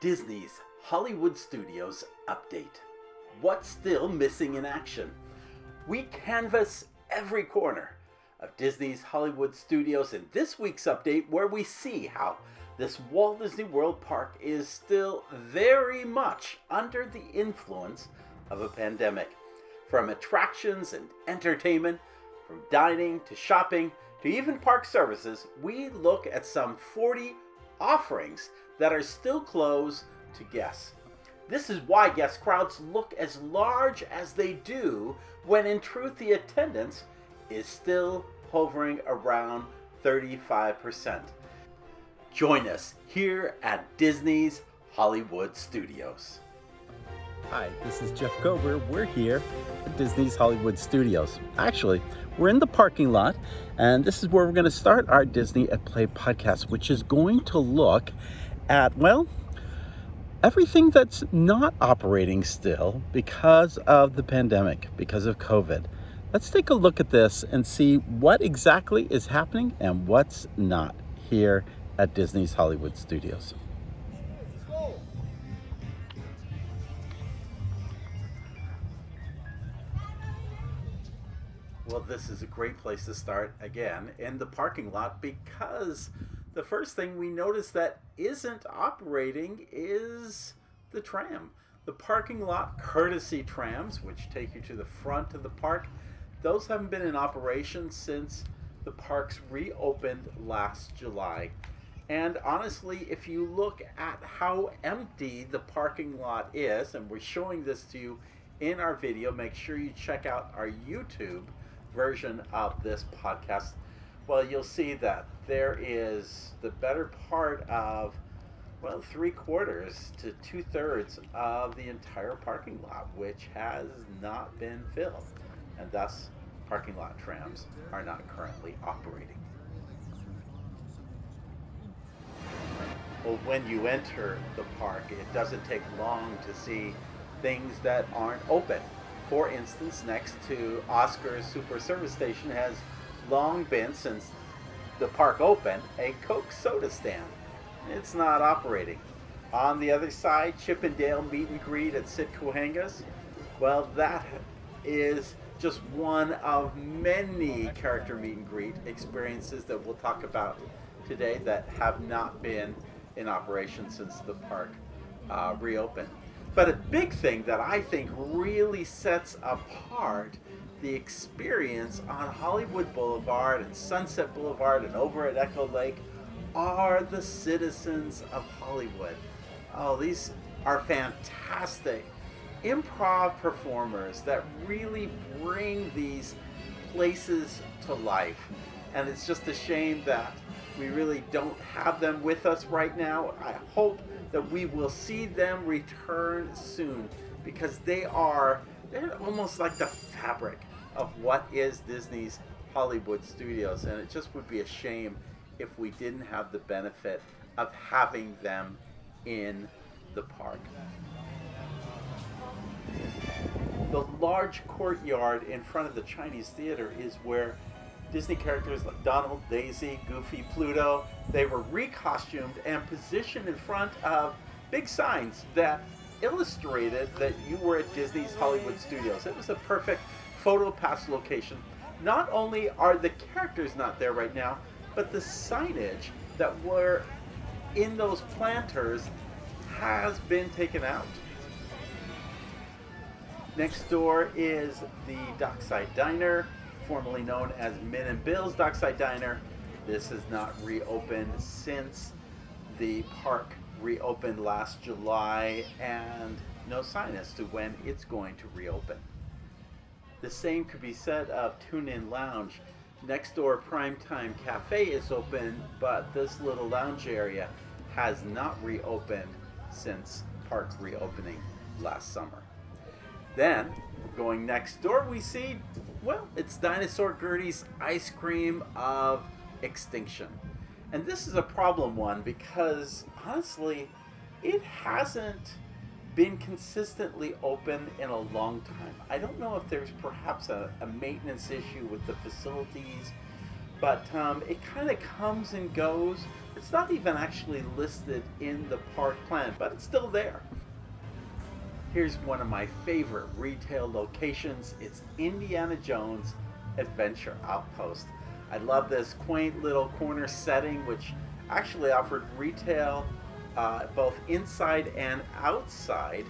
Disney's Hollywood Studios update. What's still missing in action? We canvass every corner of Disney's Hollywood Studios in this week's update, where we see how this Walt Disney World Park is still very much under the influence of a pandemic. From attractions and entertainment, from dining to shopping to even park services, we look at some 40 offerings that are still closed to guests. This is why guest crowds look as large as they do when in truth the attendance is still hovering around 35%. Join us here at Disney's Hollywood Studios. Hi, this is Jeff Kober. We're here at Disney's Hollywood Studios. Actually, we're in the parking lot, and this is where we're going to start our Disney at Play podcast, which is going to look at, well, everything that's not operating still because of the pandemic, because of COVID. Let's take a look at this and see what exactly is happening and what's not here at Disney's Hollywood Studios. Well, this is a great place to start again in the parking lot because the first thing we notice that isn't operating is the tram. The parking lot courtesy trams, which take you to the front of the park, those haven't been in operation since the parks reopened last July. And honestly, if you look at how empty the parking lot is, and we're showing this to you in our video, make sure you check out our YouTube version of this podcast, well, you'll see that there is the better part of, well, three quarters to two thirds of the entire parking lot, which has not been filled. And thus, parking lot trams are not currently operating. Well, when you enter the park, it doesn't take long to see things that aren't open. For instance, next to Oscar's Super Service Station has long been, since the park opened, a Coke soda stand. It's not operating. On the other side, Chip 'n Dale meet and greet at Sid Cahuenga's. Well, that is just one of many character meet and greet experiences that we'll talk about today that have not been in operation since the park uh, reopened. But a big thing that I think really sets apart the experience on Hollywood Boulevard and Sunset Boulevard and over at Echo Lake are the citizens of Hollywood. Oh, these are fantastic improv performers that really bring these places to life. And it's just a shame that we really don't have them with us right now. I hope that we will see them return soon because they are they're almost like the fabric of what is Disney's Hollywood Studios and it just would be a shame if we didn't have the benefit of having them in the park. The large courtyard in front of the Chinese Theater is where Disney characters like Donald, Daisy, Goofy, Pluto, they were recostumed and positioned in front of big signs that illustrated that you were at Disney's Hollywood Studios. It was a perfect photo pass location. Not only are the characters not there right now, but the signage that were in those planters has been taken out. Next door is the Dockside Diner, formerly known as Min and Bill's Dockside Diner. This has not reopened since the park reopened last July and no sign as to when it's going to reopen. The same could be said of Tune In Lounge. Next door Primetime Cafe is open, but this little lounge area has not reopened since park reopening last summer. Then, going next door, we see, well, it's Dinosaur Gertie's Ice Cream of Extinction. And this is a problem one because honestly, it hasn't been consistently open in a long time. I don't know if there's perhaps a, a maintenance issue with the facilities, but um, it kind of comes and goes. It's not even actually listed in the park plan, but it's still there. Here's one of my favorite retail locations. It's Indiana Jones Adventure Outpost. I love this quaint little corner setting, which actually offered retail uh, both inside and outside.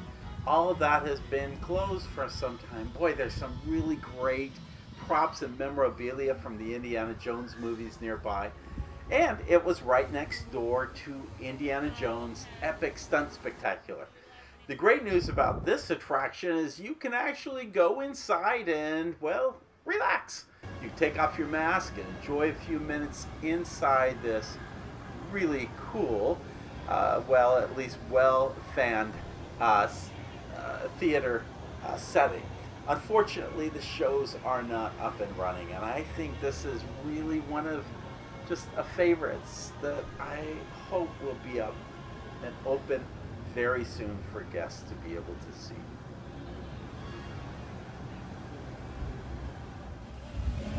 All of that has been closed for some time. Boy, there's some really great props and memorabilia from the Indiana Jones movies nearby. And it was right next door to Indiana Jones Epic Stunt Spectacular. The great news about this attraction is you can actually go inside and, well, relax. You take off your mask and enjoy a few minutes inside this really cool, uh, well, at least well fanned uh, uh, theater uh, setting. Unfortunately, the shows are not up and running, and I think this is really one of just a favorites that I hope will be up and open very soon for guests to be able to see.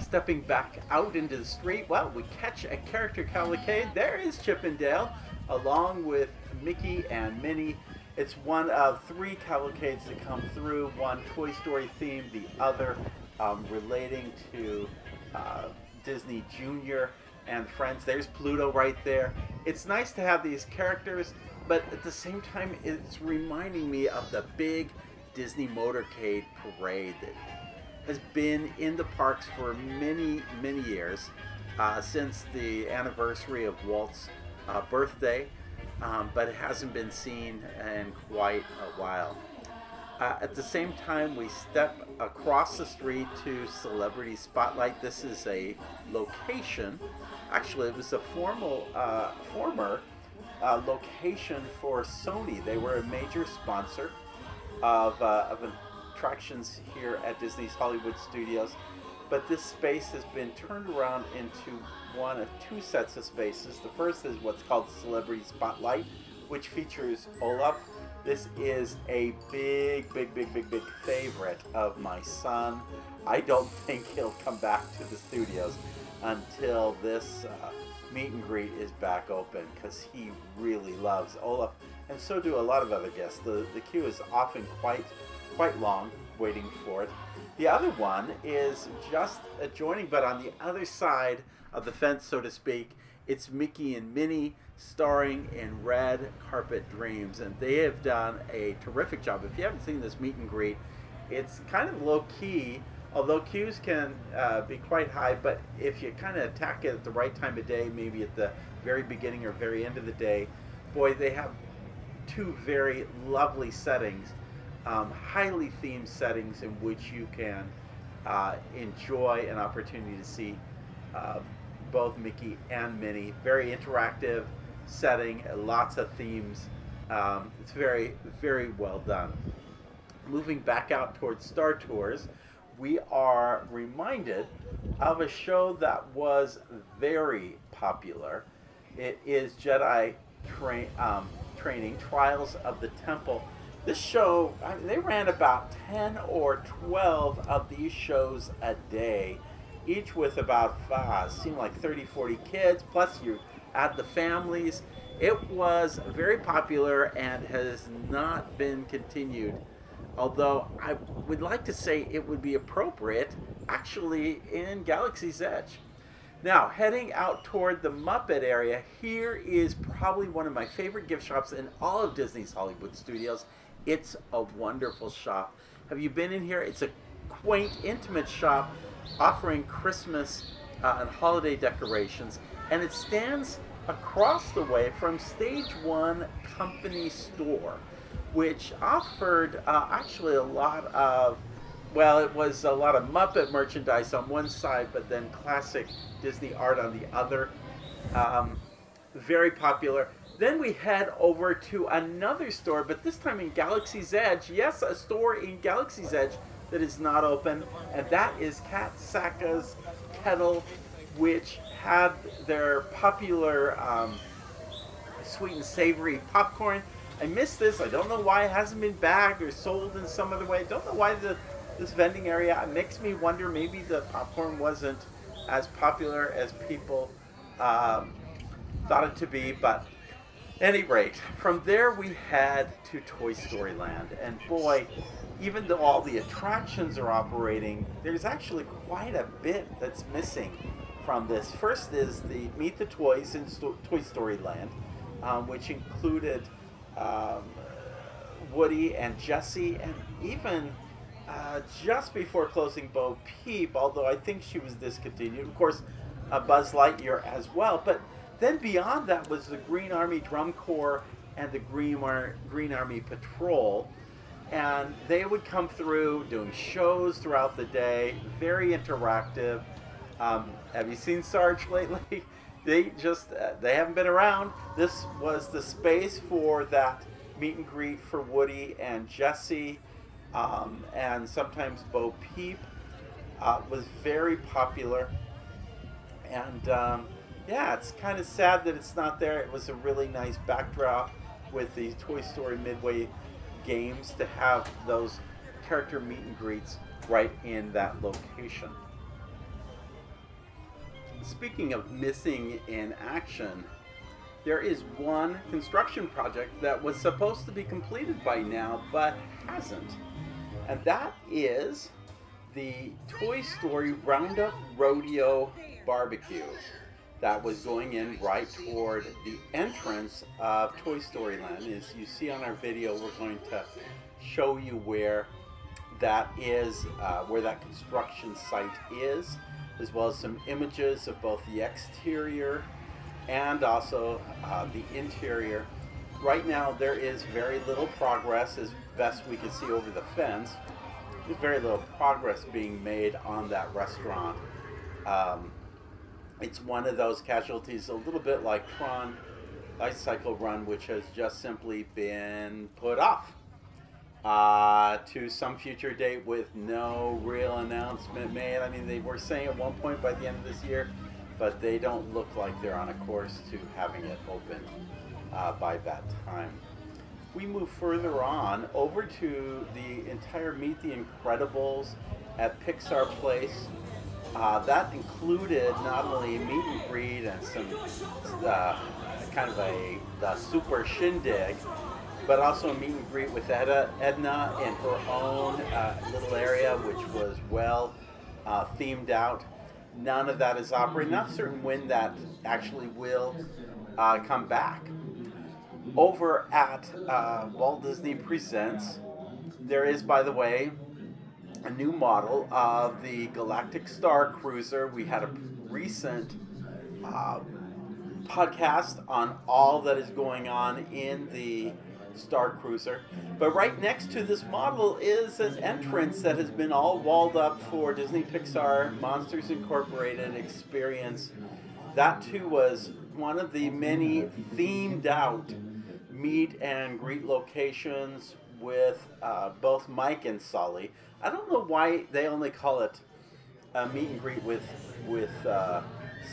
Stepping back out into the street, well, we catch a character cavalcade. There is Chip 'n Dale, along with Mickey and Minnie. It's one of three cavalcades that come through, one Toy Story themed, the other um, relating to uh, Disney Junior and Friends. There's Pluto right there. It's nice to have these characters but at the same time, it's reminding me of the big Disney motorcade parade that has been in the parks for many, many years, uh, since the anniversary of Walt's uh, birthday, um, but it hasn't been seen in quite a while. Uh, at the same time, we step across the street to Celebrity Spotlight. This is a location. Actually, it was a formal, uh, former uh, location for Sony. They were a major sponsor of, uh, of attractions here at Disney's Hollywood Studios. But this space has been turned around into one of two sets of spaces. The first is what's called Celebrity Spotlight, which features Olaf. This is a big, big, big, big, big favorite of my son. I don't think he'll come back to the studios until this uh, meet and greet is back open because he really loves Olaf, and so do a lot of other guests. The, the queue is often quite quite long waiting for it. The other one is just adjoining, but on the other side of the fence, so to speak. It's Mickey and Minnie starring in Red Carpet Dreams, and they have done a terrific job. If you haven't seen this meet and greet, it's kind of low key although queues can uh, be quite high, but if you kind of attack it at the right time of day, maybe at the very beginning or very end of the day, boy, they have two very lovely settings, um, highly themed settings in which you can uh, enjoy an opportunity to see uh, both Mickey and Minnie. Very interactive setting, lots of themes. Um, it's very, very well done. Moving back out towards Star Tours, we are reminded of a show that was very popular. It is Jedi train, um, Training Trials of the Temple. This show, I mean, they ran about 10 or 12 of these shows a day, each with about, uh, seemed like 30, 40 kids, plus you add the families. It was very popular and has not been continued Although I would like to say it would be appropriate actually in Galaxy's Edge. Now, heading out toward the Muppet area, here is probably one of my favorite gift shops in all of Disney's Hollywood Studios. It's a wonderful shop. Have you been in here? It's a quaint, intimate shop offering Christmas uh, and holiday decorations, and it stands across the way from Stage One Company Store which offered uh, actually a lot of, well, it was a lot of Muppet merchandise on one side, but then classic Disney art on the other. Um, very popular. Then we head over to another store, but this time in Galaxy's Edge. Yes, a store in Galaxy's Edge that is not open, and that is Kat Saka's Kettle, which had their popular um, sweet and savory popcorn I miss this. I don't know why it hasn't been bagged or sold in some other way. I don't know why the this vending area makes me wonder maybe the popcorn wasn't as popular as people um, thought it to be, but any rate, from there we head to Toy Story Land, and boy, even though all the attractions are operating, there's actually quite a bit that's missing from this. First is the Meet the Toys in Sto- Toy Story Land, um, which included um, Woody and Jessie, and even uh, just before closing Bo Peep, although I think she was discontinued. Of course, uh, Buzz Lightyear as well, but then beyond that was the Green Army Drum Corps and the Green, Ar- Green Army Patrol. And they would come through doing shows throughout the day, very interactive. Um, have you seen Sarge lately? they just uh, they haven't been around. This was the space for that meet and greet for Woody and Jesse, um, and sometimes Bo Peep uh, was very popular. And um, yeah, it's kind of sad that it's not there. It was a really nice backdrop with the Toy Story Midway games to have those character meet and greets right in that location. Speaking of missing in action, there is one construction project that was supposed to be completed by now but hasn't. And that is the Toy Story Roundup Rodeo Barbecue that was going in right toward the entrance of Toy Story Land. As you see on our video, we're going to show you where that is, uh, where that construction site is, as well as some images of both the exterior and also uh, the interior. Right now, there is very little progress, as best we can see over the fence. There's very little progress being made on that restaurant. Um, it's one of those casualties, a little bit like Tron Lightcycle Run, which has just simply been put off uh, to some future date with no real announcement made. I mean, they were saying at one point by the end of this year, but they don't look like they're on a course to having it open uh, by that time. We move further on over to the entire Meet the Incredibles at Pixar Place uh, that included not only meet and greet and some uh, kind of a super shindig, but also a meet and greet with Edna, Edna in her own uh, little area, which was well uh, themed out. None of that is operating. Not certain when that actually will uh, come back. Over at uh, Walt Disney Presents, there is, by the way, a new model of the Galactic Star Cruiser. We had a recent uh, podcast on all that is going on in the Star Cruiser. But right next to this model is an entrance that has been all walled up for Disney Pixar Monsters Incorporated experience. That too was one of the many themed out meet and greet locations with uh, both Mike and Sulley. I don't know why they only call it a meet and greet with with uh,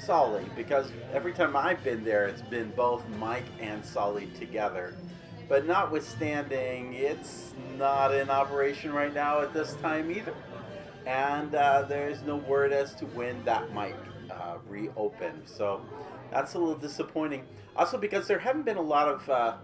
Sulley because every time I've been there, it's been both Mike and Sulley together. But notwithstanding, it's not in operation right now at this time either, and uh, there's no word as to when that might uh, reopen. So that's a little disappointing. Also, because there haven't been a lot of uh,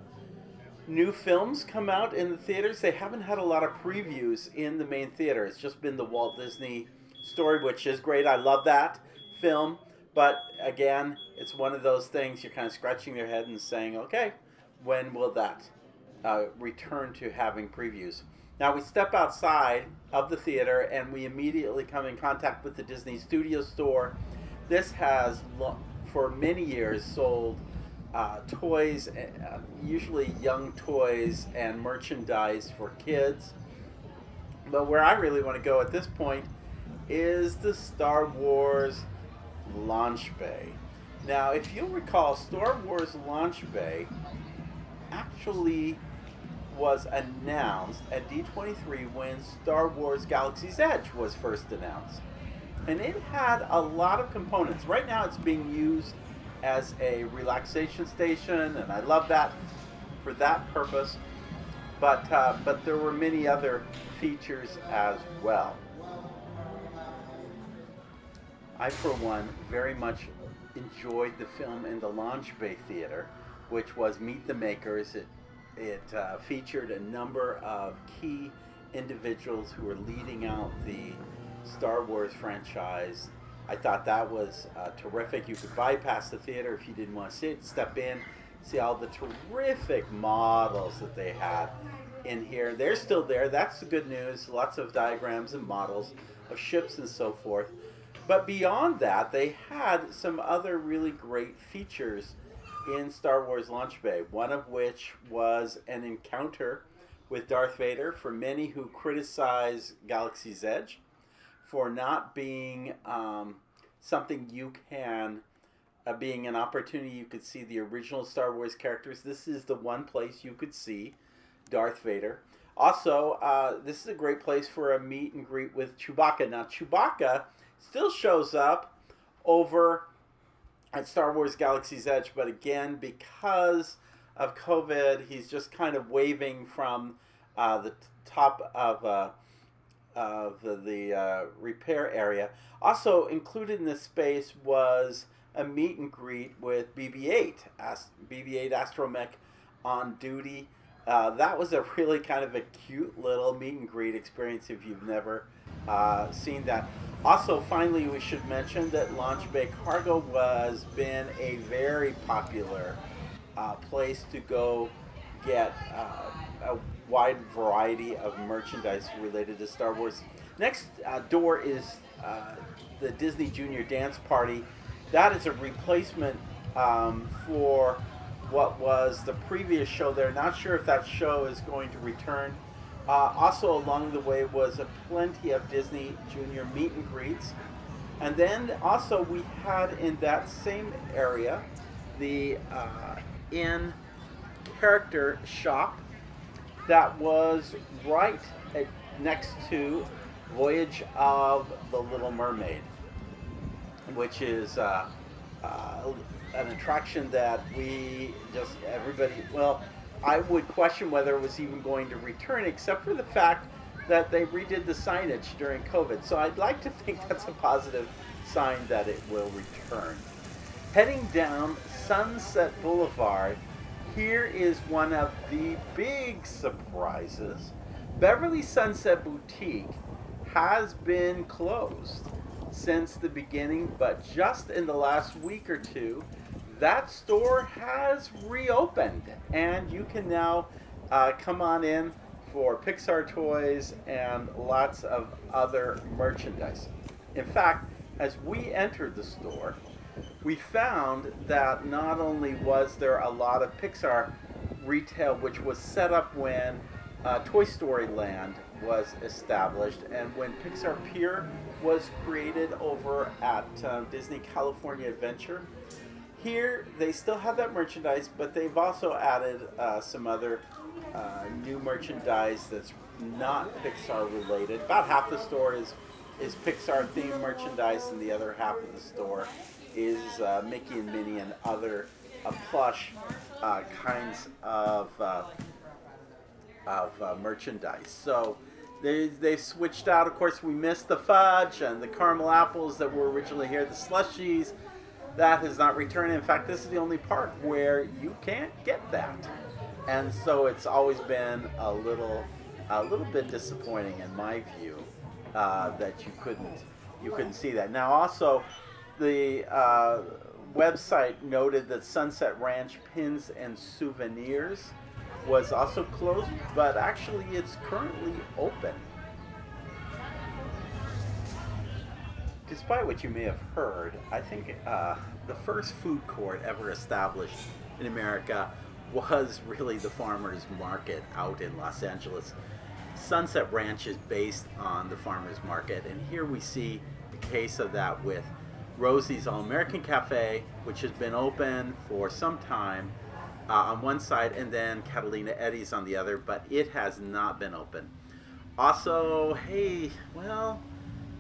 new films come out in the theaters, they haven't had a lot of previews in the main theater. It's just been the Walt Disney story, which is great. I love that film. But again, it's one of those things you're kind of scratching your head and saying, okay, when will that uh, return to having previews? Now we step outside of the theater and we immediately come in contact with the Disney Studio Store. This has, for many years, sold uh, toys, uh, usually young toys and merchandise for kids. But where I really want to go at this point is the Star Wars launch bay. Now, if you'll recall, Star Wars launch bay actually was announced at D23 when Star Wars Galaxy's Edge was first announced. And it had a lot of components. Right now, it's being used as a relaxation station, and I love that for that purpose. But uh, but there were many other features as well. I, for one, very much enjoyed the film in the Launch Bay Theater, which was Meet the Makers. It, it uh, featured a number of key individuals who were leading out the Star Wars franchise. I thought that was uh, terrific. You could bypass the theater if you didn't want to step in, see all the terrific models that they had in here. They're still there. That's the good news. Lots of diagrams and models of ships and so forth. But beyond that, they had some other really great features in Star Wars Launch Bay, one of which was an encounter with Darth Vader. For many who criticize Galaxy's Edge for not being um, something you can, uh, being an opportunity you could see the original Star Wars characters, this is the one place you could see Darth Vader. Also, uh, this is a great place for a meet and greet with Chewbacca. Now, Chewbacca still shows up over at Star Wars Galaxy's Edge, but again, because of COVID, he's just kind of waving from uh, the top of, uh, of the, the uh, repair area. Also included in this space was a meet and greet with BB-8, BB-8 Astromech on duty. Uh, that was a really kind of a cute little meet and greet experience if you've never uh, seen that. Also, finally, we should mention that Launch Bay Cargo was been a very popular uh, place to go get uh, a wide variety of merchandise related to Star Wars. Next uh, door is uh, the Disney Junior Dance Party. That is a replacement um, for what was the previous show there. Not sure if that show is going to return. Uh, also along the way was a plenty of Disney Junior meet and greets. And then also we had in that same area the uh, in character shop that was right at, next to Voyage of the Little Mermaid, which is uh, uh an attraction that we just everybody well I would question whether it was even going to return, except for the fact that they redid the signage during COVID. So I'd like to think that's a positive sign that it will return. Heading down Sunset Boulevard, here is one of the big surprises. Beverly Sunset Boutique has been closed since the beginning, but just in the last week or two, that store has reopened, and you can now uh, come on in for Pixar toys and lots of other merchandise. In fact, as we entered the store, we found that not only was there a lot of Pixar retail, which was set up when uh, Toy Story Land was established and when Pixar Pier was created over at uh, Disney California Adventure here they still have that merchandise, but they've also added uh, some other uh, new merchandise that's not Pixar related. About half the store is is Pixar themed merchandise, and the other half of the store is uh, Mickey and Minnie and other uh, plush uh, kinds of uh, of merchandise. So. They, they've switched out. Of course, we missed the fudge and the caramel apples that were originally here, the slushies, that has not returned. In fact, this is the only park where you can't get that, and so it's always been a little, a little bit disappointing in my view uh, that you couldn't, you couldn't see that. Now, also, the uh, website noted that Sunset Ranch Pins and Souvenirs was also closed, but actually it's currently open. despite what you may have heard, I think uh, the first food court ever established in America was really the farmers market out in Los Angeles. Sunset Ranch is based on the farmers market, and here we see a case of that with Rosie's All American Cafe, which has been open for some time uh, on one side, and then Catalina Eddie's on the other, but it has not been open. Also, hey, well,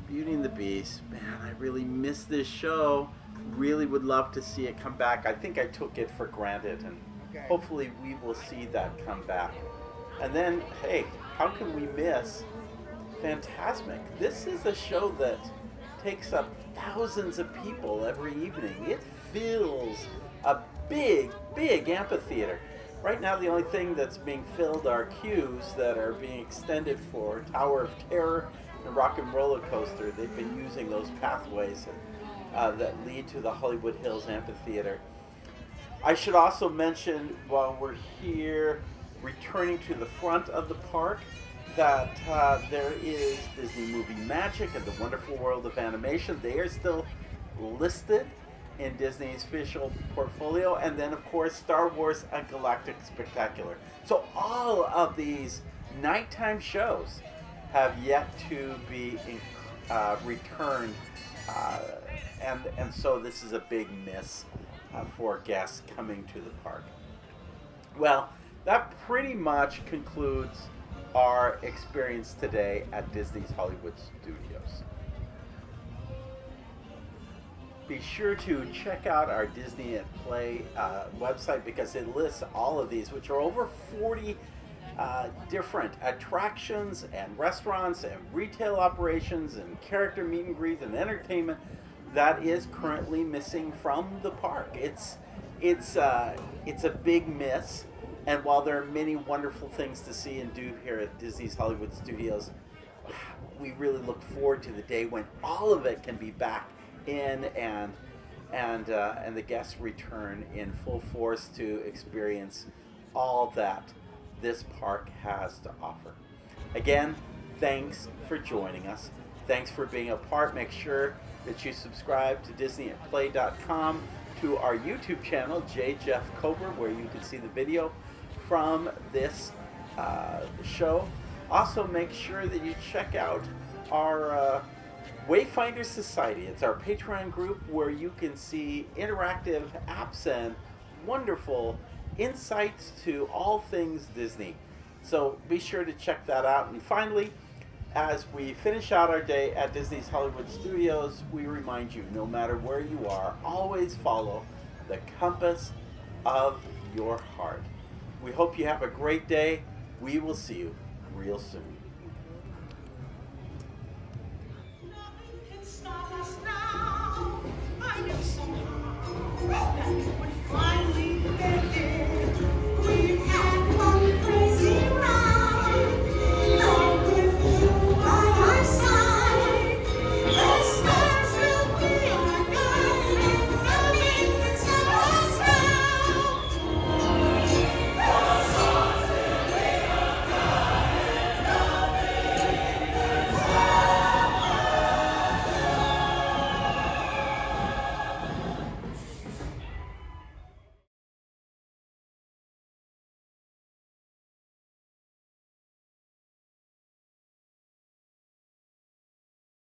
Beauty and the Beast. Man, I really miss this show. Really would love to see it come back. I think I took it for granted, and okay. hopefully we will see that come back. And then, hey, how can we miss Fantasmic? This is a show that takes up thousands of people every evening. It fills a big, big amphitheater. Right now, the only thing that's being filled are queues that are being extended for Tower of Terror and Rock and Roller Coaster. They've been using those pathways uh, that lead to the Hollywood Hills Amphitheater. I should also mention while we're here, returning to the front of the park, that uh, there is Disney Movie Magic and the Wonderful World of Animation. They are still listed in Disney's official portfolio, and then of course Star Wars: A Galactic Spectacular. So all of these nighttime shows have yet to be uh, returned, uh, and and so this is a big miss uh, for guests coming to the park. Well, that pretty much concludes our experience today at Disney's Hollywood Studios be sure to check out our Disney at Play uh, website because it lists all of these, which are over 40 uh, different attractions and restaurants and retail operations and character meet and greet and entertainment that is currently missing from the park. It's it's uh, it's a big miss, and while there are many wonderful things to see and do here at Disney's Hollywood Studios, we really look forward to the day when all of it can be back in and and uh, and the guests return in full force to experience all that this park has to offer. Again, thanks for joining us. Thanks for being a part. Make sure that you subscribe to DisneyAtPlay.com to our YouTube channel, J. Jeff Kober, where you can see the video from this uh, show. Also, make sure that you check out our uh, Wayfinder Society. It's our Patreon group where you can see interactive apps and wonderful insights to all things Disney. So be sure to check that out. And finally, as we finish out our day at Disney's Hollywood Studios, we remind you no matter where you are, always follow the compass of your heart. We hope you have a great day. We will see you real soon.